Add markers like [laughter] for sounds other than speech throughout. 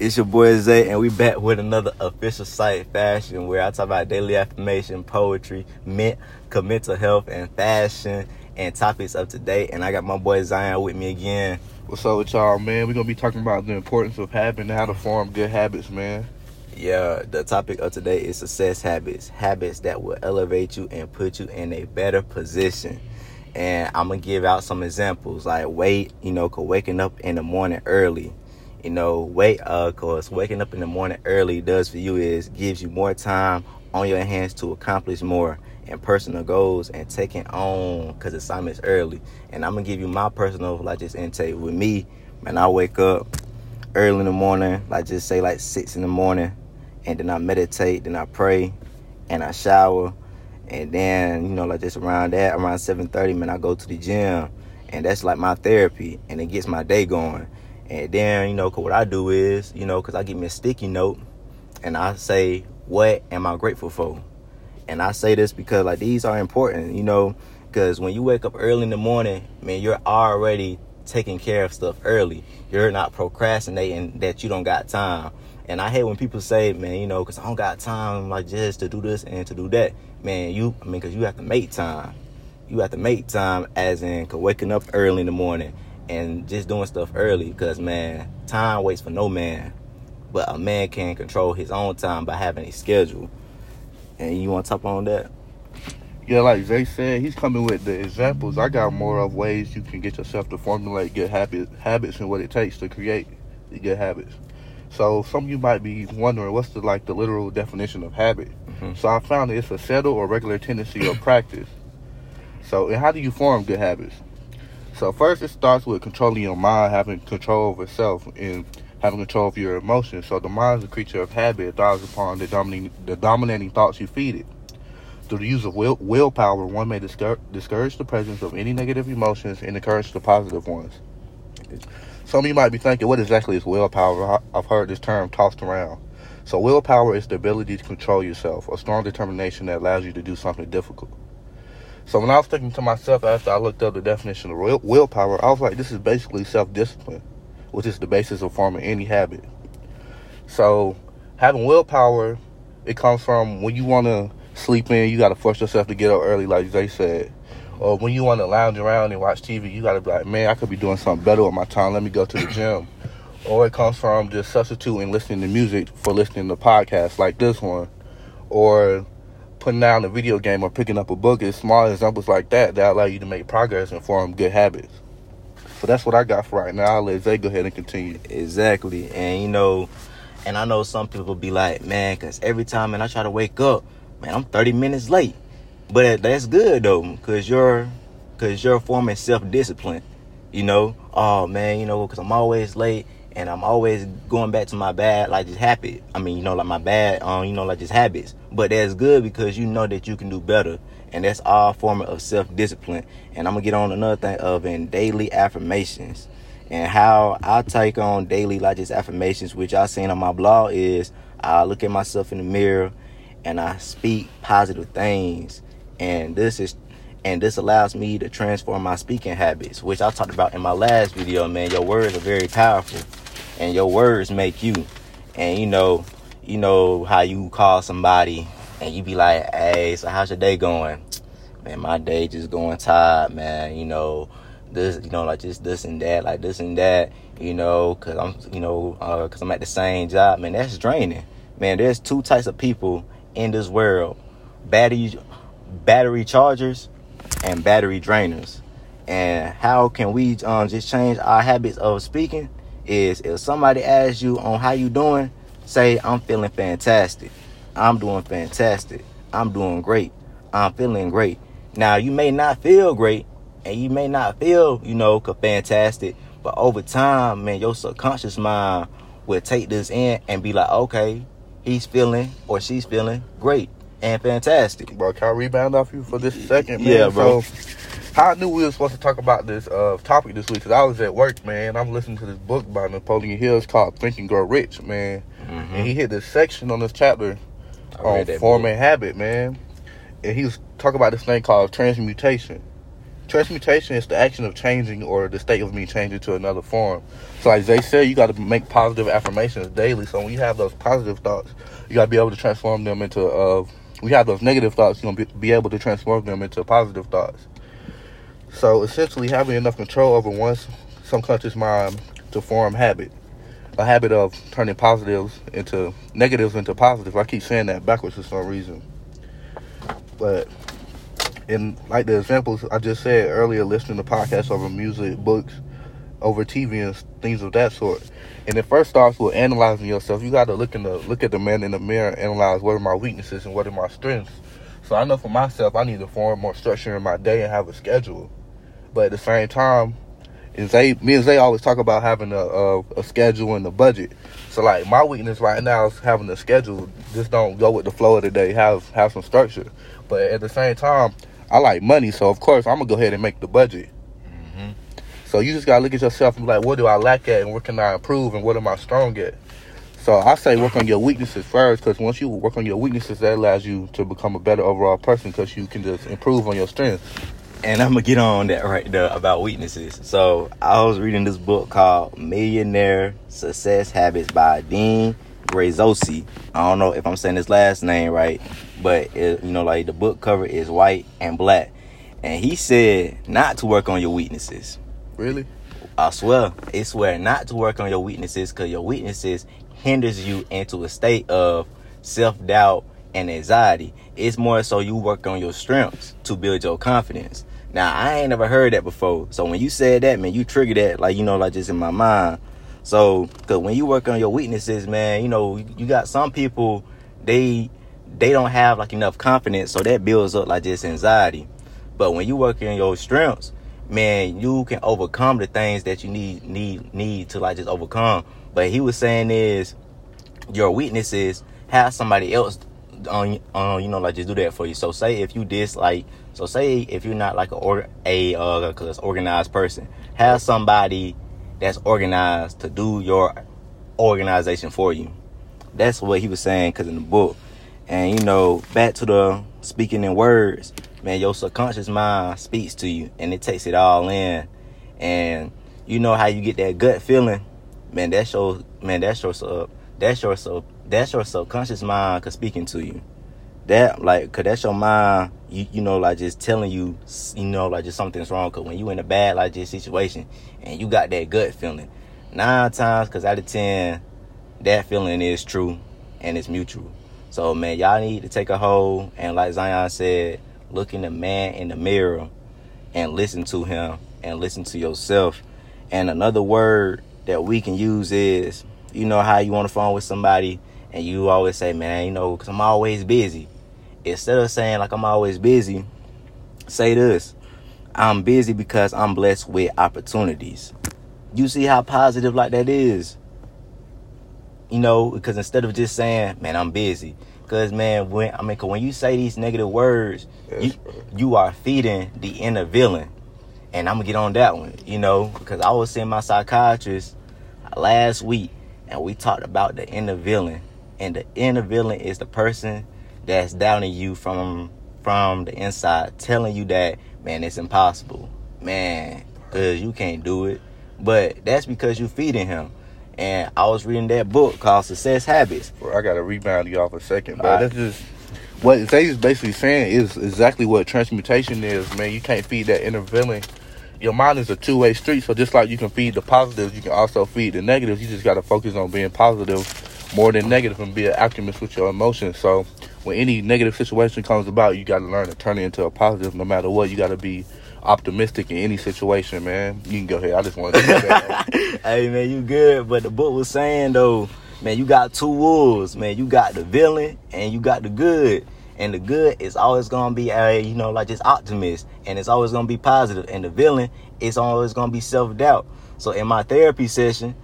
It's your boy Zay, and we back with another official Psych fashion where I talk about daily affirmation, poetry, mint, mental health, and fashion, and topics of today. And I got my boy Zyon with me again. What's up with y'all, man? We're gonna be talking about the importance of having and how to form good habits, man. Yeah, the topic of today is success habits, habits that will elevate you and put you in a better position. And I'm gonna give out some examples like wait, you know, waking up in the morning early you know, wait, uh, cause waking up in the morning early does for you is gives you more time on your hands to accomplish more and personal goals and taking on cause assignments early. And I'm gonna give you my personal like just intake with me. Man, I wake up early in the morning, like just say like six in the morning, and then I meditate, then I pray, and I shower, and then you know like just around that around 7:30, man, I go to the gym, and that's like my therapy, and it gets my day going. And then, you know, what I do is, you know, because I give me a sticky note and I say, what am I grateful for? And I say this because, like, these are important, you know, because when you wake up early in the morning, man, you're already taking care of stuff early. You're not procrastinating that you don't got time. And I hate when people say, man, you know, because I don't got time, like, just to do this and to do that. Man, you, I mean, because you have to make time. You have to make time, as in, cause waking up early in the morning and just doing stuff early because man time waits for no man. But a man can control his own time by having a schedule. And you want to talk on that? Yeah like Zay said he's coming with the examples. I got more of ways you can get yourself to formulate good habit, habits and what it takes to create the good habits. So some of you might be wondering what's the like the literal definition of habit? Mm-hmm. so i found that it's a settled or regular tendency or practice. So and how do you form good habits so first, it starts with controlling your mind, having control over self, and having control of your emotions. So the mind is a creature of habit; it thrives upon the dominating, the dominating thoughts you feed it. Through the use of will, willpower, one may discourage, discourage the presence of any negative emotions and encourage the positive ones. Some of you might be thinking, what exactly is willpower? I've heard this term tossed around. So willpower is the ability to control yourself, a strong determination that allows you to do something difficult. So when I was thinking to myself after I looked up the definition of willpower, I was like, this is basically self-discipline, which is the basis of forming any habit. So having willpower, it comes from when you want to sleep in, you got to force yourself to get up early, like Zay said. Or when you want to lounge around and watch TV, you got to be like, man, I could be doing something better with my time. Let me go to the gym. or it comes from just substituting listening to music for listening to podcasts like this one. Or putting down a video game or picking up a book is small examples like that that allow you to make progress and form good habits. So that's what I got for right now. I'll let Zay go ahead and continue. Exactly. And you know, and I know some people be like, man, because every time and I try to wake up, man, I'm 30 minutes late. But that's good though, because you're, because you're forming self-discipline. You know, oh man, you know, because I'm always late and I'm always going back to my bad, like just habit. I mean, you know, like my bad, um, you know, like just habits. But that's good because you know that you can do better, and that's all form of self discipline. And I'm gonna get on another thing of in daily affirmations, and how I take on daily like just affirmations, which I seen on my blog is I look at myself in the mirror, and I speak positive things, and this is and this allows me to transform my speaking habits, which I talked about in my last video, man. Your words are very powerful and your words make you. And you know, you know how you call somebody and you be like, "Hey, so how's your day going?" Man, my day just going tired, man. You know, this, you know, like just this and that, like this and that. You know, cause I'm, you know, uh, cause I'm at the same job, man. That's draining, man. There's two types of people in this world: battery, battery chargers, and battery drainers. And how can we um, just change our habits of speaking? is if somebody asks you on how you doing, say I'm feeling fantastic. I'm doing fantastic. I'm doing great. I'm feeling great. Now you may not feel great and you may not feel, you know, fantastic, but over time, man, your subconscious mind will take this in and be like, okay, he's feeling or she's feeling great and fantastic. Bro, can I rebound off you for this second, man? Yeah, bro. So, how I knew we were supposed to talk about this uh, topic this week because I was at work, man. I'm listening to this book by Napoleon Hill. It's called Think and Grow Rich, man. Mm-hmm. And he hit this section on this chapter on forming habit, man. And he was talking about this thing called transmutation. transmutation is the action of changing or the state of me changing to another form. So, like they said, you got to make positive affirmations daily. So, when you have those positive thoughts, you got to be able to transform them into. Uh, we have those negative thoughts, you're gonna be, be able to transform them into positive thoughts. So, essentially, having enough control over one's subconscious mind to form habit, a habit of turning positives into negatives into positives. I keep saying that backwards for some reason, but in like the examples I just said earlier, listening to podcasts over music, books, over TV and things of that sort. And it first starts with analyzing yourself. You got to look in the look at the man in the mirror, analyze what are my weaknesses and what are my strengths. So I know for myself, I need to form more structure in my day and have a schedule. But at the same time, is they me and Zay always talk about having a, a, a schedule and a budget. So like my weakness right now is having a schedule. Just don't go with the flow of the day. Have have some structure. But at the same time, I like money, so of course I'm gonna go ahead and make the budget. So you just gotta look at yourself and be like, what do I lack at, and where can I improve, and what am I strong at? So I say work on your weaknesses first, because once you work on your weaknesses, that allows you to become a better overall person, because you can just improve on your strengths. And I'm gonna get on that right there about weaknesses. So I was reading this book called Millionaire Success Habits by Dean Graziosi. I don't know if I'm saying his last name right, but it, you know, like the book cover is white and black, and he said not to work on your weaknesses. Really? I swear, it swear not to work on your weaknesses because your weaknesses hinders you into a state of self doubt and anxiety. It's more so you work on your strengths to build your confidence. Now I ain't never heard that before. So when you said that, man, you triggered that like you know, like just in my mind. So, cause when you work on your weaknesses, man, you know, you got some people they they don't have like enough confidence, so that builds up like this anxiety. But when you work on your strengths, man, you can overcome the things that you need need need to like just overcome. But he was saying is your weaknesses have somebody else on on you know like just do that for you. So say if you dislike, so say if you're not like a or a uh cause organized person, have somebody that's organized to do your organization for you. That's what he was saying because in the book. And you know, back to the speaking in words, man, your subconscious mind speaks to you and it takes it all in. And you know how you get that gut feeling, man. That's your man. That's your sub. That's your sub. That's your subconscious mind speaking to you. That like, cause that's your mind. You you know like just telling you, you know like just something's wrong. Cause when you in a bad like this situation and you got that gut feeling, nine times cause out of ten, that feeling is true and it's mutual. So man, y'all need to take a hold and like Zyon said, look in the man in the mirror and listen to him and listen to yourself. And another word that we can use is, you know how you on the phone with somebody and you always say, man, you know, cause I'm always busy. Instead of saying like I'm always busy, say this. I'm busy because I'm blessed with opportunities. You see how positive like that is? You know, because instead of just saying, man, I'm busy. Because, man, when I mean, cause when you say these negative words, Yes, you, bro. you are feeding the inner villain. And I'm going to get on that one, you know, because I was seeing my psychiatrist last week and we talked about the inner villain. And the inner villain is the person that's doubting you from from the inside, telling you that, man, it's impossible. Man, because you can't do it. But that's because you're feeding him. And I was reading that book called Success Habits. Bro, I gotta rebound you off a second, but Alright. that's just what Zay is basically saying is exactly what transmutation is, man. You can't feed that inner villain. Your mind is a two way street, so just like you can feed the positives, you can also feed the negatives. You just gotta focus on being positive more than negative and be an alchemist with your emotions. So when any negative situation comes about, you gotta learn to turn it into a positive no matter what. You gotta be optimistic in any situation, man. You can go ahead. I just wanted to say that. [laughs] hey man, you good. But the book was saying though, man, you got two wolves, man. You got the villain and you got the good. And the good is always gonna be a, you know, like just optimist. And it's always gonna be positive. And the villain is always gonna be self-doubt. So in my therapy session,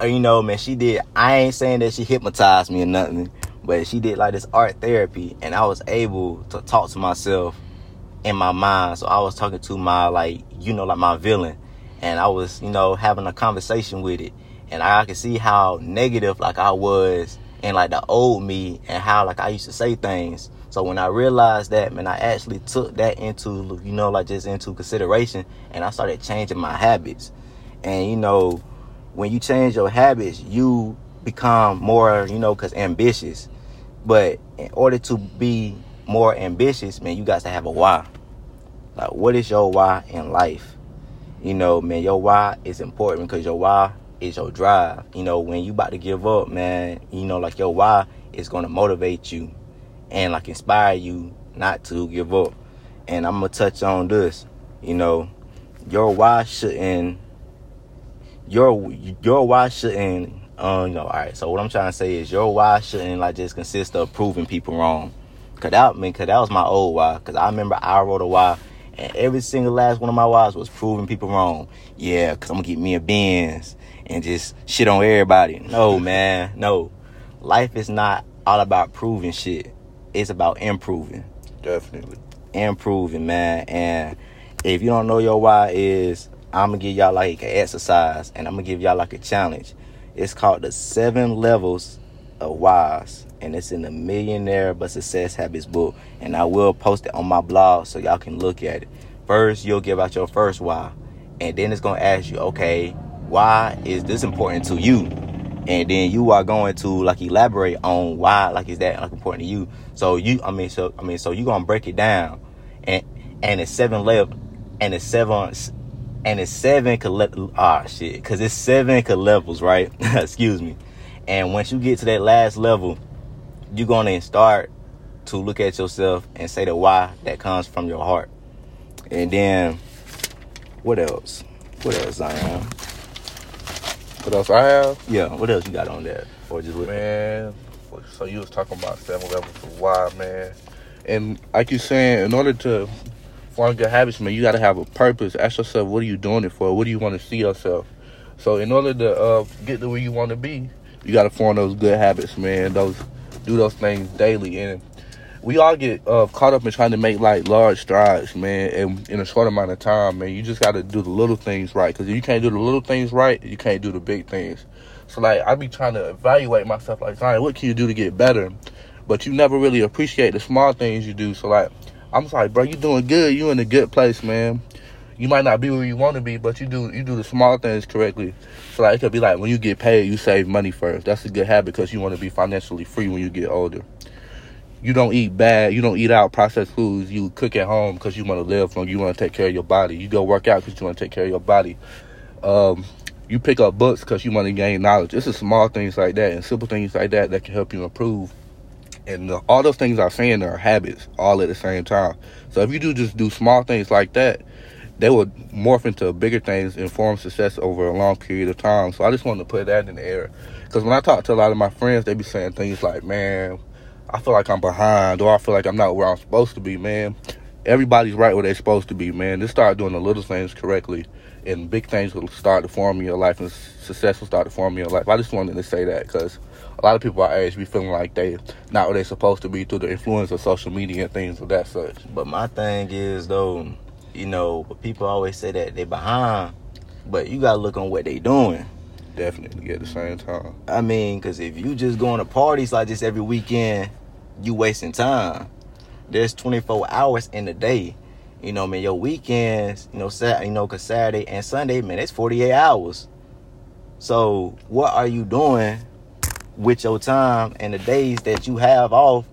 uh, you know, man, she did I ain't saying that she hypnotized me or nothing, but she did like this art therapy and I was able to talk to myself in my mind. So I was talking to my like, you know, like my villain. And I was, you know, having a conversation with it. And I could see how negative like I was and like the old me and how like I used to say things. So when I realized that, man, I actually took that into you know like just into consideration, and I started changing my habits. And you know, when you change your habits, you become more you know because ambitious. But in order to be more ambitious, man, you got to have a why. Like, what is your why in life? You know, man, your why is important because your why is your drive. You know, when you about to give up, man, you know, like your why is gonna motivate you and like inspire you not to give up. And I'm gonna touch on this. You know, your why shouldn't your your why shouldn't um you know, all right. So what I'm trying to say is your why shouldn't like just consist of proving people wrong. Cause that I mean, cause that was my old why. Cause I remember I wrote a why and every single last one of my wives was proving people wrong. Yeah, cause I'm gonna get me a Benz and just shit on everybody. No, [laughs] man, no. Life is not all about proving shit. It's about improving. Definitely. Improving, man. And if you don't know your why is, I'm gonna give y'all like an exercise and I'm gonna give y'all like a challenge. It's called the seven levels of whys and it's in the Millionaire but Success Habits book. And I will post it on my blog so y'all can look at it. First, you'll give out your first why, and then it's gonna ask you, okay, why is this important to you? And then you are going to like elaborate on why, like, is that like important to you? So you, I mean, so I mean, so you're gonna break it down, and and it's seven level, and it's seven, and it's seven collect. Ah, shit, because it's seven levels, right? [laughs] Excuse me. And once you get to that last level, you're going to start to look at yourself and say the why that comes from your heart. And then, what else? What else, Zyon? What else I have? Yeah, what else you got on that? Or just with Man, so you was talking about seven levels of why, man. And like you saying, in order to form good habits, man, you got to have a purpose. Ask yourself, what are you doing it for? What do you want to see yourself? So in order to uh, get to where you want to be, you got to form those good habits, man. Those do those things daily. And we all get uh, caught up in trying to make like large strides, man, and in a short amount of time, man. You just got to do the little things right. Because if you can't do the little things right, you can't do the big things. So like I be trying to evaluate myself, like, right, what can you do to get better? But you never really appreciate the small things you do. So like I'm just like, bro, you doing good. You in a good place, man. You might not be where you want to be, but you do you do the small things correctly. So like it could be like when you get paid, you save money first. That's a good habit because you want to be financially free when you get older. You don't eat bad. You don't eat out processed foods. You cook at home because you want to live long. You want to take care of your body. You go work out because you want to take care of your body. Um, you pick up books because you want to gain knowledge. It's the small things like that and simple things like that that can help you improve. And all those things I'm saying are habits all at the same time. So if you do just do small things like that, they would morph into bigger things and form success over a long period of time. So I just wanted to put that in the air. Because when I talk to a lot of my friends, they be saying things like, man, I feel like I'm behind or I feel like I'm not where I'm supposed to be, man. Everybody's right where they're supposed to be, man. Just start doing the little things correctly and big things will start to form in your life and success will start to form in your life. I just wanted to say that because a lot of people our age be feeling like they not where they're supposed to be through the influence of social media and things of that such. But my thing is though, you know, but people always say that they behind, but you gotta look on what they doing. Definitely at the same time. I mean, cause if you just going to parties like this every weekend, you wasting time. There's 24 hours in the day. You know, man, your weekends, you know, Sat, you know, cause Saturday and Sunday, man, it's 48 hours. So what are you doing with your time and the days that you have off?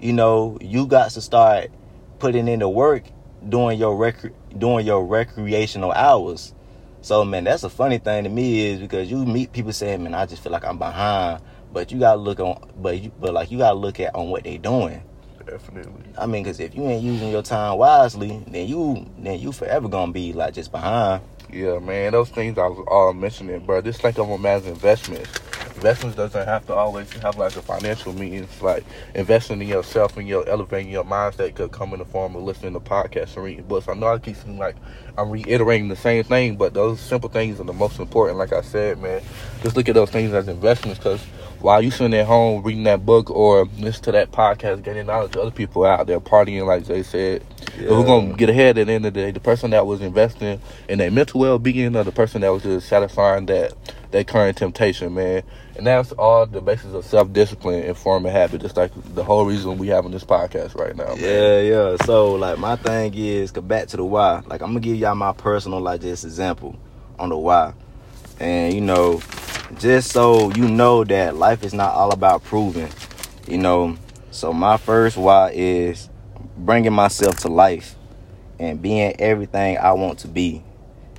You know, you got to start putting in the work during your rec- during your recreational hours. So man, that's a funny thing to me is because you meet people saying, "Man, I just feel like I'm behind," but you gotta look on, but you, but like you gotta look at on what they doing. Definitely. I mean, because if you ain't using your time wisely, then you then you forever gonna be like just behind. Yeah, man, those things I was all mentioning, bro. Just think of them as investments. Investments doesn't have to always have like a financial means. Like investing in yourself and your elevating your mindset could come in the form of listening to podcasts and reading books. I know I keep seeming like I'm reiterating the same thing, but those simple things are the most important. Like I said, man, just look at those things as investments because while you sitting at home reading that book or listen to that podcast, getting knowledge other people out there partying, like they said. Yeah. Who's gonna get ahead at the end of the day? The person that was investing in their mental well being or the person that was just satisfying that that current temptation, man. And that's all the basis of self discipline and forming habit. Just like the whole reason we having this podcast right now. Man. Yeah, yeah. So like my thing is go back to the why. Like I'm gonna give y'all my personal like this example on the why. And you know, just so you know that life is not all about proving, you know. So my first why is bringing myself to life and being everything I want to be.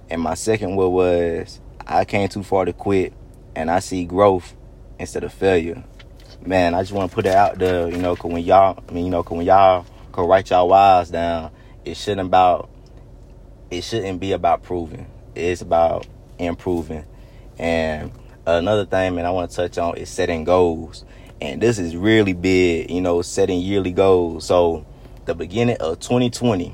And my second one was I came too far to quit and I see growth instead of failure. Man, I just want to put it out there, you know, cause when y'all, I mean, you know, cause when y'all could write y'all whys down, it shouldn't about, it shouldn't be about proving. It's about improving. And another thing, man, I want to touch on is setting goals. And this is really big, you know, setting yearly goals. So, the beginning of 2020,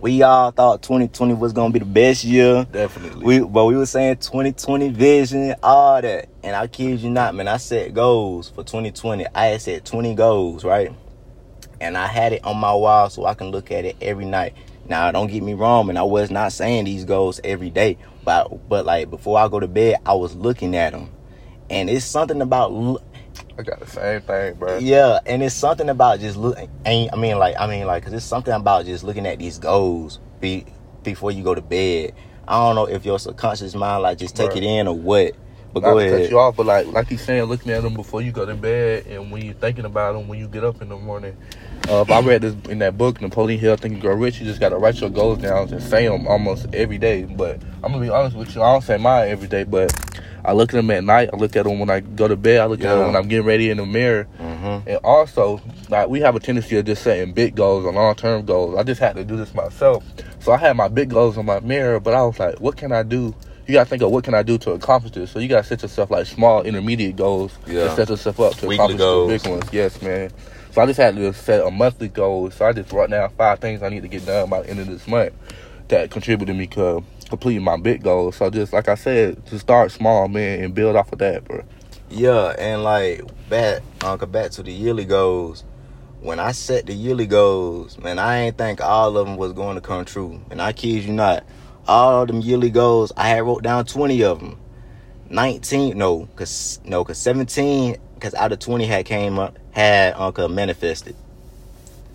we all thought 2020 was gonna be the best year. Definitely. We but we were saying 2020 vision, all that. And I kid you not, man, I set goals for 2020. I had set 20 goals, right? And I had it on my wall so I can look at it every night. Now, don't get me wrong, and I was not saying these goals every day, but but like before I go to bed, I was looking at them, and it's something about. I got the same thing, bro. Yeah, and it's something about just look. I mean, like, I mean, like, cause it's something about just looking at these goals be, before you go to bed. I don't know if your subconscious mind like just take it in or what. But go ahead. Cut you off, but like, like he's saying, looking at them before you go to bed, and when you're thinking about them when you get up in the morning, uh, I read this in that book, Napoleon Hill, Think and Grow Rich. You just got to write your goals down and say them almost every day. But I'm gonna be honest with you, I don't say mine every day, but I look at them at night. I look at them when I go to bed. I look yeah. at them when I'm getting ready in the mirror. Mm-hmm. And also, like we have a tendency of just setting big goals and long term goals. I just had to do this myself. So I had my big goals on my mirror, but I was like, what can I do? You gotta think of what can I do to accomplish this. So you gotta set yourself like small, intermediate goals yeah. and set yourself up to Weekly accomplish goals. the big ones. Yes, man. So I just had to set a monthly goal. So I just wrote down five things I need to get done by the end of this month that contributed me to completing my big goals. So just like I said, to start small, man, and build off of that, bro. Yeah, and like back, Uncle, back to the yearly goals. When I set the yearly goals, man, I ain't think all of them was going to come true. And I kid you not, all of them yearly goals, I had wrote down 20 of them. 19, no, cause no, cause 17, cause out of 20 had came up, had Uncle manifested.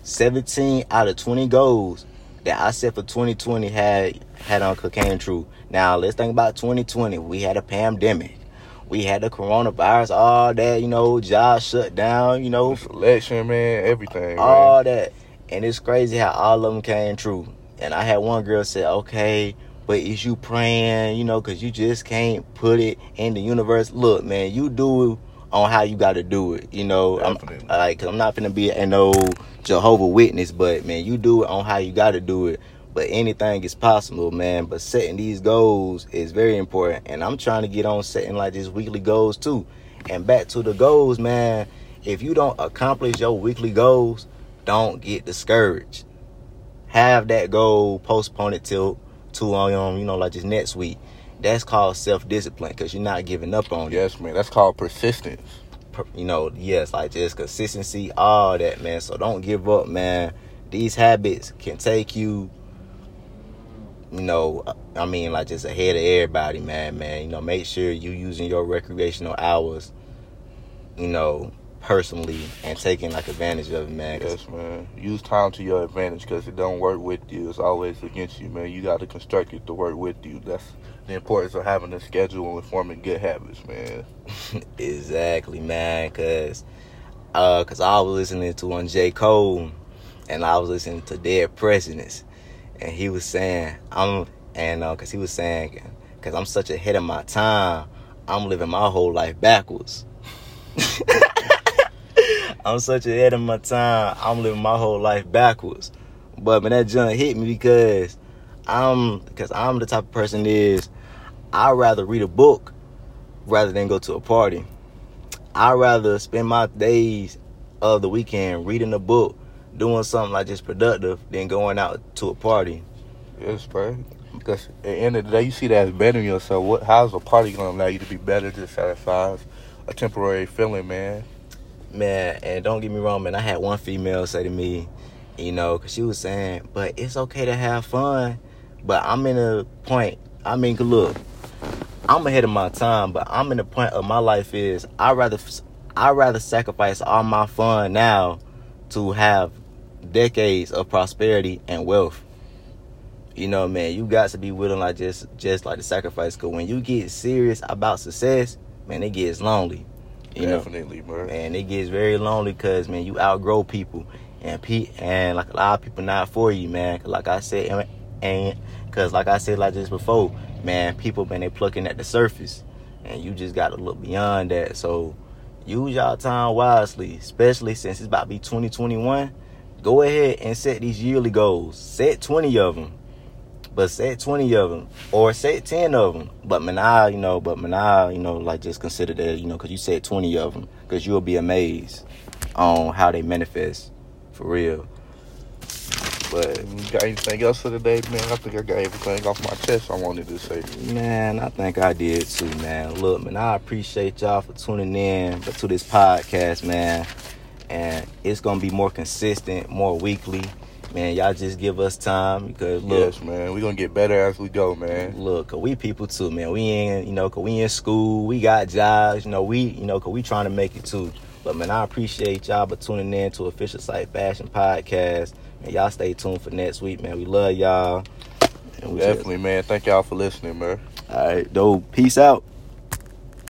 17 out of 20 goals that I set for 2020 had had Uncle came true. Now let's think about 2020. We had a pandemic. We had the coronavirus, all that, you know, jobs shut down, you know. Election, man, everything. All man. that. And it's crazy how all of them came true. And I had one girl say, okay, but is you praying, you know, because you just can't put it in the universe. Look, man, you do on how you got to do it. You know, Definitely. I'm like, cause I'm not gonna be an old Jehovah Witness, but man, you do it on how you got to do it. But anything is possible, man. But setting these goals is very important, and I'm trying to get on setting like these weekly goals too. And back to the goals, man. If you don't accomplish your weekly goals, don't get discouraged. Have that goal, postpone it till to um, you know, like just next week that's called self discipline because you're not giving up on it. Yes, man. That's called persistence. You know, yes, like just consistency, all that, man. So don't give up, man. These habits can take you, you know, I mean, like just ahead of everybody, man, man. You know, make sure you using your recreational hours, you know, personally and taking like advantage of it, man. Yes, man. Use time to your advantage because it don't work with you. It's always against you, man. You got to construct it to work with you. That's the importance of having a schedule and forming good habits, man. [laughs] exactly, man. Cause, uh, cause I was listening to one J Cole, and I was listening to Dead Presidents, and he was saying, I'm, and uh, cause he was saying, cause I'm such ahead of my time, I'm living my whole life backwards. [laughs] I'm such ahead of my time. I'm living my whole life backwards. But when that junk hit me because I'm because I'm the type of person is I'd rather read a book rather than go to a party. I'd rather spend my days of the weekend reading a book, doing something like just productive than going out to a party. Yes, bro. Because at the end of the day, you see that as bettering yourself. What? How's a party gonna allow you to be better, to satisfy a temporary feeling, man. Man, and don't get me wrong, man. I had one female say to me, you know, because she was saying, but it's okay to have fun. But I'm in a point. I mean, look, I'm ahead of my time, but I'm in a point of my life is I rather I rather sacrifice all my fun now to have decades of prosperity and wealth. You know, man, you got to be willing like just just like the sacrifice. Cause when you get serious about success, man, it gets lonely. You know, Definitely, bro. man, it gets very lonely because man, you outgrow people, and pe and like a lot of people not for you, man. like I said, and- and because like I said like just before, man, people man they plucking at the surface, and you just got to look beyond that. So use y'all time wisely, especially since it's about to be 2021. Go ahead and set these yearly goals. Set 20 of them. But say 20 of them or say 10 of them. But man, I, you know, but man, I, you know, like just consider that, you know, because you said 20 of them. Because you'll be amazed on how they manifest for real. But You got anything else for today, man? I think I got everything off my chest I wanted to say. Man, I think I did too, man. Look, man, I appreciate y'all for tuning in to this podcast, man. And it's gonna be more consistent, more weekly. Man, y'all just give us time because look, yes, man. We're gonna get better as we go, man. look, cause we people too, man. We in, you know, cause we in school, we got jobs, you know, we, you know, cause we trying to make it too. But man, I appreciate y'all for tuning in to official Psych fashion podcast. And y'all stay tuned for next week, man. We love y'all. And we just- Definitely, man. Thank y'all for listening, man. all right, dope. Peace out.